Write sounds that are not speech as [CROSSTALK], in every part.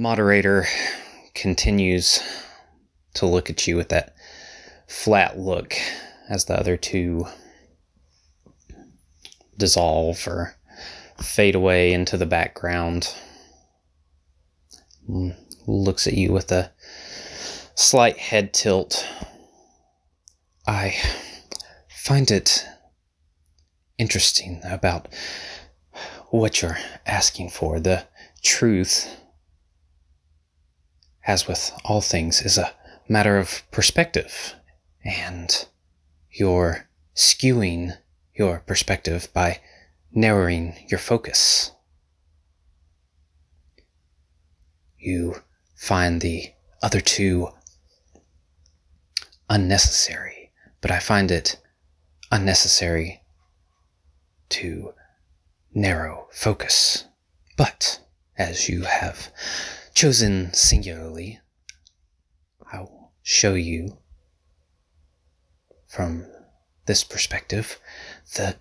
moderator continues to look at you with that flat look as the other two dissolve or fade away into the background. Looks at you with a slight head tilt. I find it interesting about what you're asking for. The truth, as with all things, is a matter of perspective, and you're skewing your perspective by narrowing your focus. You find the other two unnecessary, but I find it unnecessary to narrow focus. But as you have chosen singularly, I will show you from this perspective the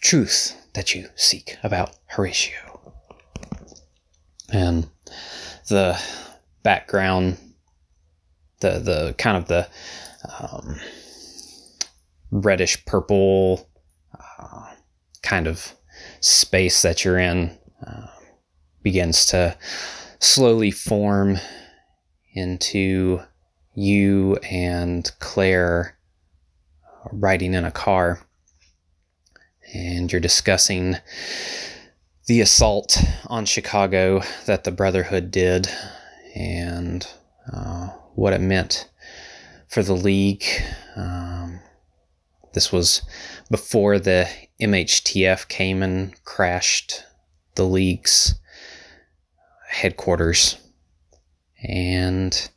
truth that you seek about Horatio. And the background, the the kind of the um, reddish purple uh, kind of space that you're in uh, begins to slowly form into you and Claire riding in a car and you're discussing the assault on Chicago that the Brotherhood did and uh, what it meant for the league. Um, this was before the MHTF came and crashed the league's headquarters. And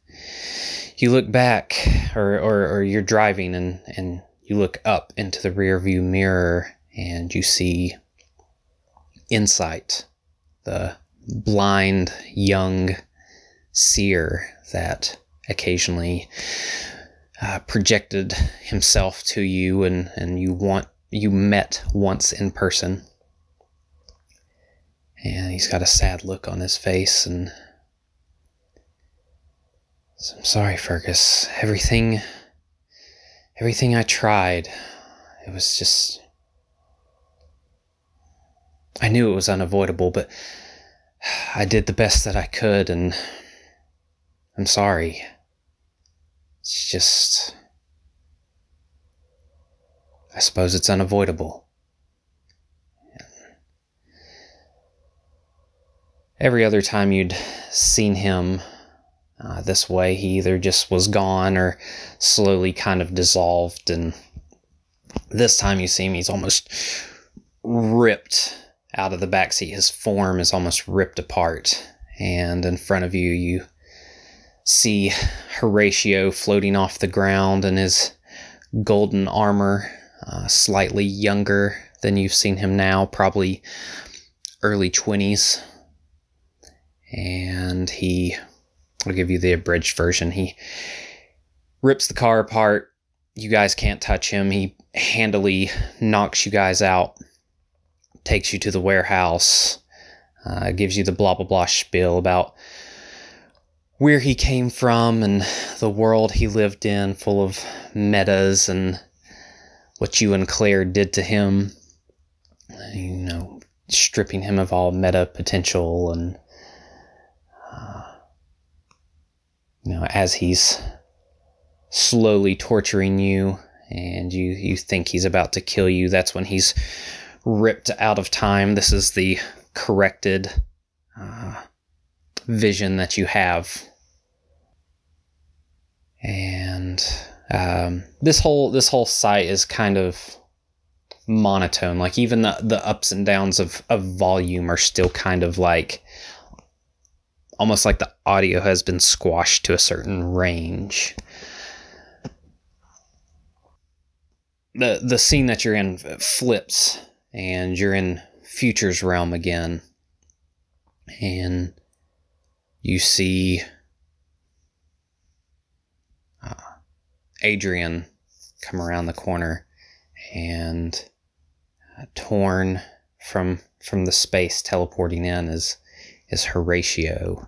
you look back, or, or, or you're driving and, and you look up into the rearview mirror and you see insight, the blind young seer that occasionally uh, projected himself to you and, and you want you met once in person. And he's got a sad look on his face and I'm sorry, Fergus. Everything everything I tried, it was just I knew it was unavoidable, but I did the best that I could, and I'm sorry. It's just. I suppose it's unavoidable. Every other time you'd seen him uh, this way, he either just was gone or slowly kind of dissolved, and this time you see him, he's almost ripped out of the backseat. His form is almost ripped apart, and in front of you, you see Horatio floating off the ground in his golden armor, uh, slightly younger than you've seen him now, probably early 20s. And he, I'll give you the abridged version. He rips the car apart. You guys can't touch him. He handily knocks you guys out takes you to the warehouse, uh, gives you the blah blah blah spiel about where he came from and the world he lived in, full of metas and what you and Claire did to him. You know, stripping him of all meta potential and uh, you know as he's slowly torturing you and you you think he's about to kill you that's when he's ripped out of time. This is the corrected uh, vision that you have. And um, this whole this whole site is kind of monotone. Like even the the ups and downs of of volume are still kind of like almost like the audio has been squashed to a certain range. The the scene that you're in flips and you're in Future's realm again, and you see uh, Adrian come around the corner and uh, torn from from the space teleporting in is is Horatio.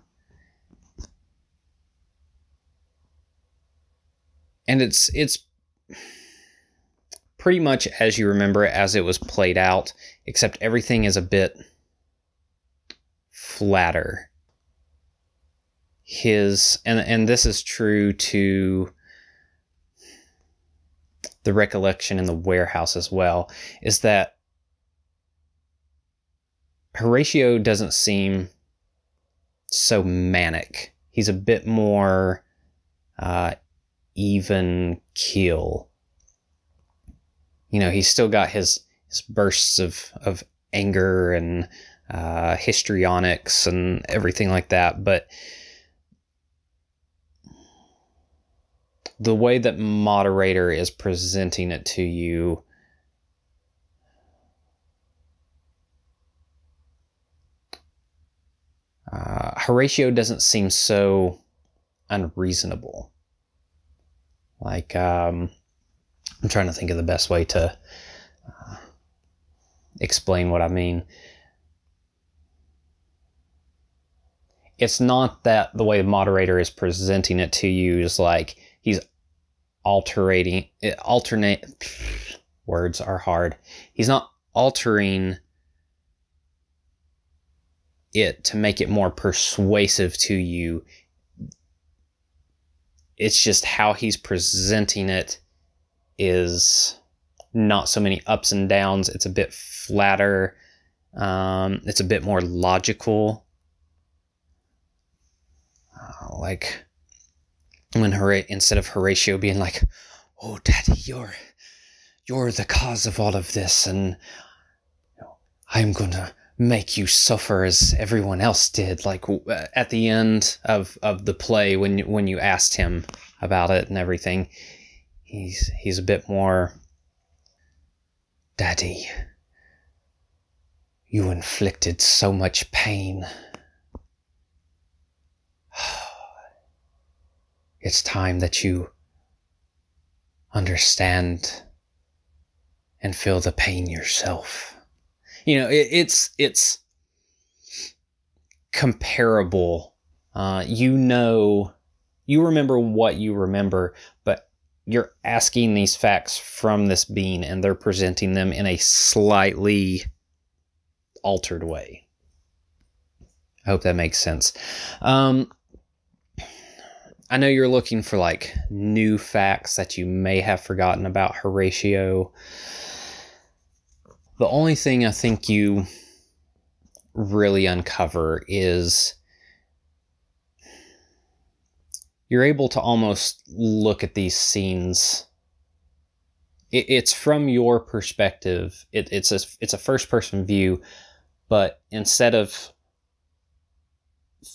And it's it's pretty much as you remember it as it was played out, except everything is a bit flatter. His and and this is true to the recollection in the warehouse as well, is that Horatio doesn't seem so manic. He's a bit more uh, even keel you know, he's still got his, his bursts of, of anger and uh, histrionics and everything like that. But the way that moderator is presenting it to you uh, Horatio doesn't seem so unreasonable. Like, um, I'm trying to think of the best way to uh, explain what I mean. It's not that the way the moderator is presenting it to you is like he's altering alternate [SIGHS] words are hard. He's not altering it to make it more persuasive to you. It's just how he's presenting it is not so many ups and downs. It's a bit flatter. Um, it's a bit more logical. Uh, like when Hora- instead of Horatio being like, "Oh, Daddy, you're you're the cause of all of this, and I'm gonna make you suffer as everyone else did." Like uh, at the end of of the play, when when you asked him about it and everything, he's he's a bit more daddy you inflicted so much pain [SIGHS] it's time that you understand and feel the pain yourself you know it, it's it's comparable uh, you know you remember what you remember but you're asking these facts from this being and they're presenting them in a slightly altered way. I hope that makes sense. Um, I know you're looking for like new facts that you may have forgotten about Horatio. The only thing I think you really uncover is you're able to almost look at these scenes. It, it's from your perspective. It, it's a it's a first person view, but instead of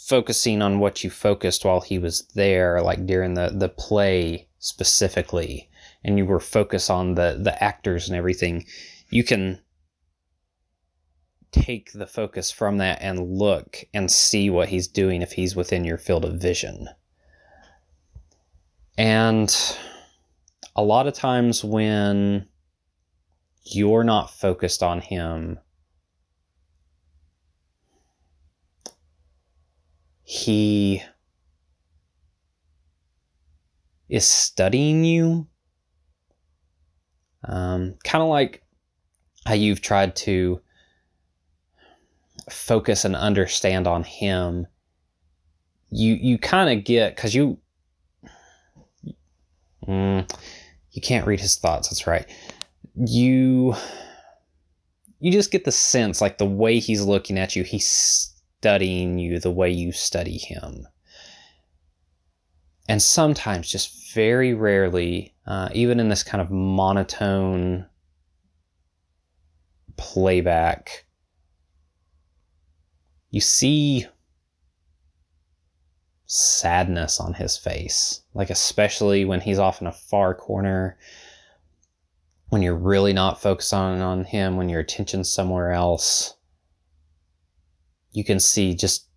focusing on what you focused while he was there, like during the the play specifically, and you were focused on the the actors and everything, you can take the focus from that and look and see what he's doing if he's within your field of vision. And a lot of times when you're not focused on him, he is studying you. Um, kind of like how you've tried to focus and understand on him. You you kind of get because you Mm, you can't read his thoughts. That's right. You you just get the sense, like the way he's looking at you, he's studying you the way you study him. And sometimes, just very rarely, uh, even in this kind of monotone playback, you see sadness on his face. Like, especially when he's off in a far corner, when you're really not focused on, on him, when your attention's somewhere else, you can see just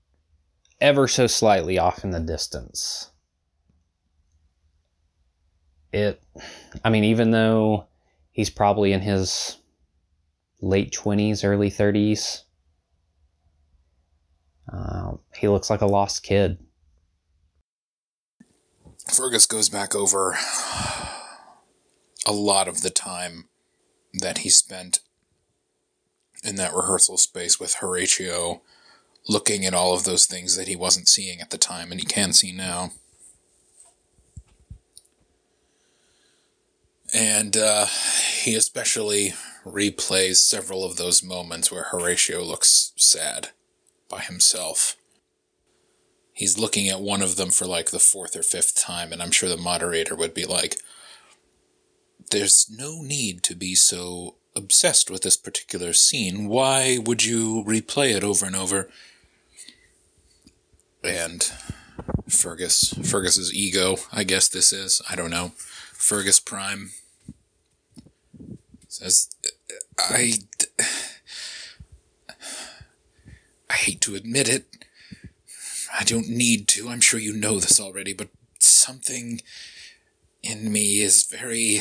ever so slightly off in the distance. It, I mean, even though he's probably in his late 20s, early 30s, uh, he looks like a lost kid. Fergus goes back over a lot of the time that he spent in that rehearsal space with Horatio, looking at all of those things that he wasn't seeing at the time and he can see now. And uh, he especially replays several of those moments where Horatio looks sad by himself. He's looking at one of them for like the fourth or fifth time, and I'm sure the moderator would be like, There's no need to be so obsessed with this particular scene. Why would you replay it over and over? And Fergus, Fergus's ego, I guess this is, I don't know. Fergus Prime says, I. I hate to admit it. I don't need to. I'm sure you know this already, but something in me is very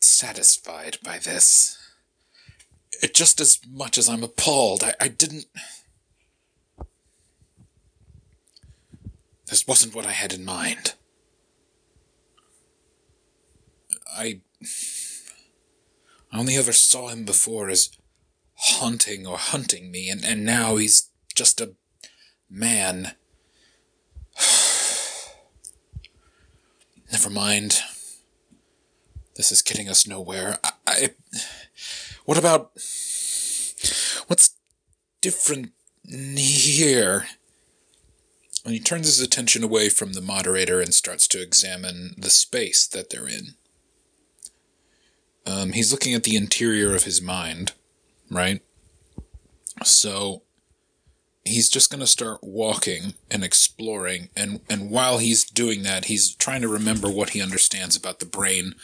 satisfied by this. It, just as much as I'm appalled, I, I didn't. This wasn't what I had in mind. I I only ever saw him before as haunting or hunting me, and, and now he's just a man. [SIGHS] Never mind. This is getting us nowhere. I, I, What about. What's different here? And he turns his attention away from the moderator and starts to examine the space that they're in. Um, he's looking at the interior of his mind, right? So he's just going to start walking and exploring and and while he's doing that he's trying to remember what he understands about the brain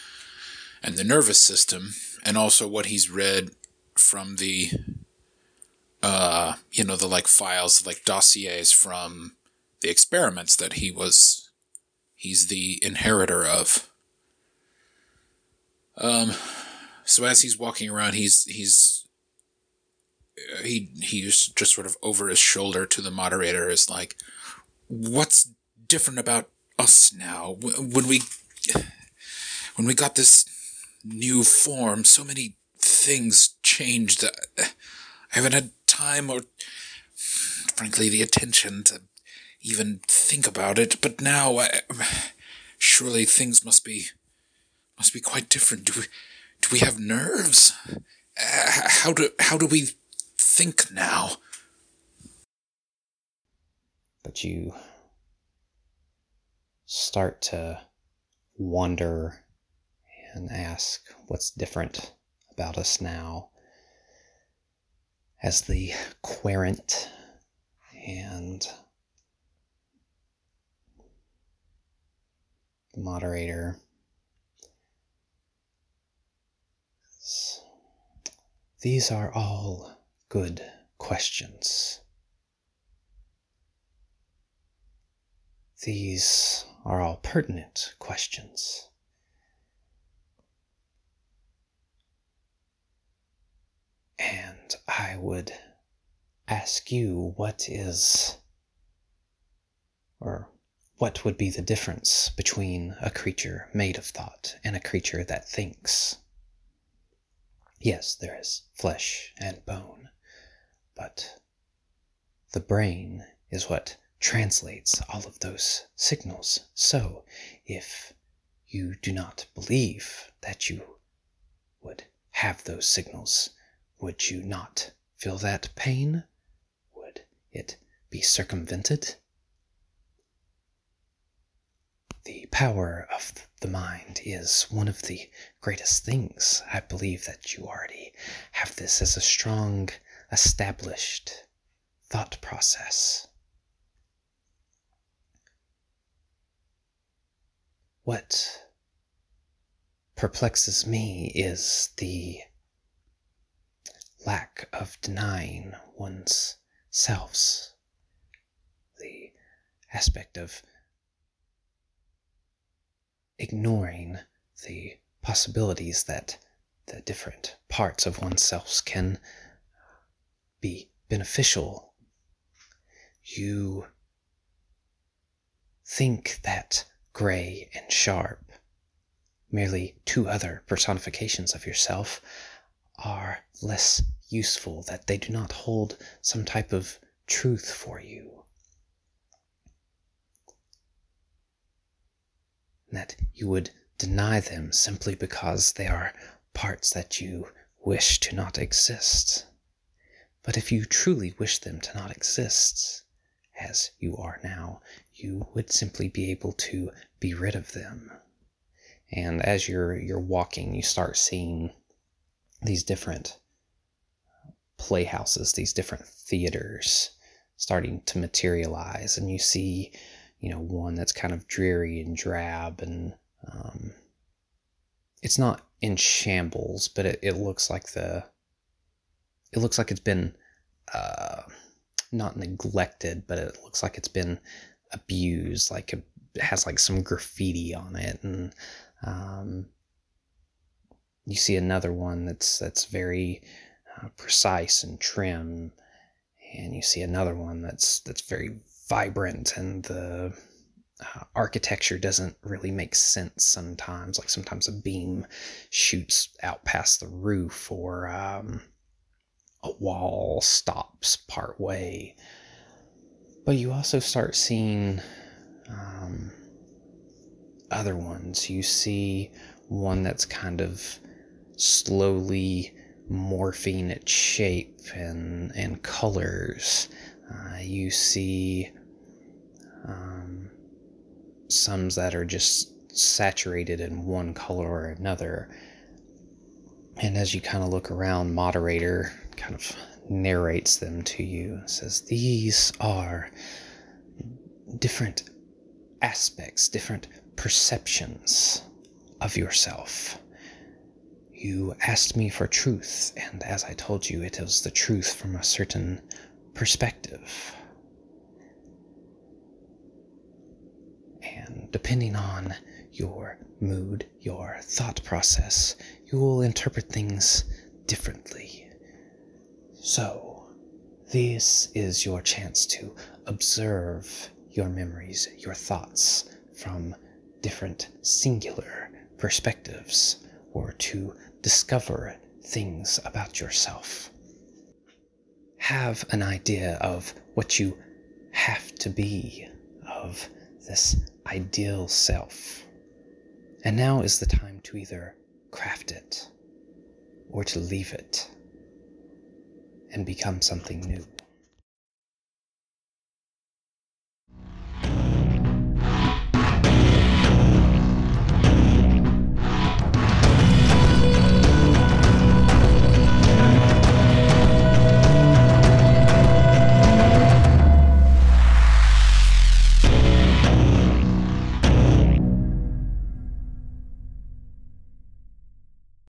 and the nervous system and also what he's read from the uh you know the like files like dossiers from the experiments that he was he's the inheritor of um, so as he's walking around, he's he's Uh, he he's just sort of over his shoulder to the moderator is like, "What's different about us now? When we when we got this new form, so many things changed. Uh, I haven't had time or, frankly, the attention to even think about it. But now, I, surely things must be must be quite different. Do we, do we have nerves? Uh, how do how do we think now? But you start to wonder and ask what's different about us now as the querent and the moderator These are all good questions. These are all pertinent questions. And I would ask you what is, or what would be the difference between a creature made of thought and a creature that thinks? Yes, there is flesh and bone, but the brain is what translates all of those signals. So, if you do not believe that you would have those signals, would you not feel that pain? Would it be circumvented? The power of the mind is one of the greatest things. I believe that you already have this as a strong, established thought process. What perplexes me is the lack of denying one's selves, the aspect of ignoring the possibilities that the different parts of oneself can be beneficial. You think that gray and sharp, merely two other personifications of yourself, are less useful, that they do not hold some type of truth for you. That you would deny them simply because they are parts that you wish to not exist. But if you truly wish them to not exist, as you are now, you would simply be able to be rid of them. And as you're you're walking, you start seeing these different playhouses, these different theaters starting to materialize, and you see, you know, one that's kind of dreary and drab, and um, it's not in shambles, but it, it looks like the it looks like it's been uh, not neglected, but it looks like it's been abused. Like it has like some graffiti on it, and um, you see another one that's that's very uh, precise and trim, and you see another one that's that's very vibrant, and the uh, architecture doesn't really make sense sometimes. Like sometimes a beam shoots out past the roof, or um, a wall stops part way. But you also start seeing um, other ones. You see one that's kind of slowly morphing its shape and and colors. Uh, you see um, some that are just saturated in one color or another. And as you kind of look around, moderator kind of narrates them to you. says, These are different aspects, different perceptions of yourself. You asked me for truth, and as I told you, it is the truth from a certain perspective. And depending on your mood, your thought process, you will interpret things differently. So, this is your chance to observe your memories, your thoughts from different singular perspectives, or to discover things about yourself. Have an idea of what you have to be, of this ideal self. And now is the time to either craft it or to leave it and become something new.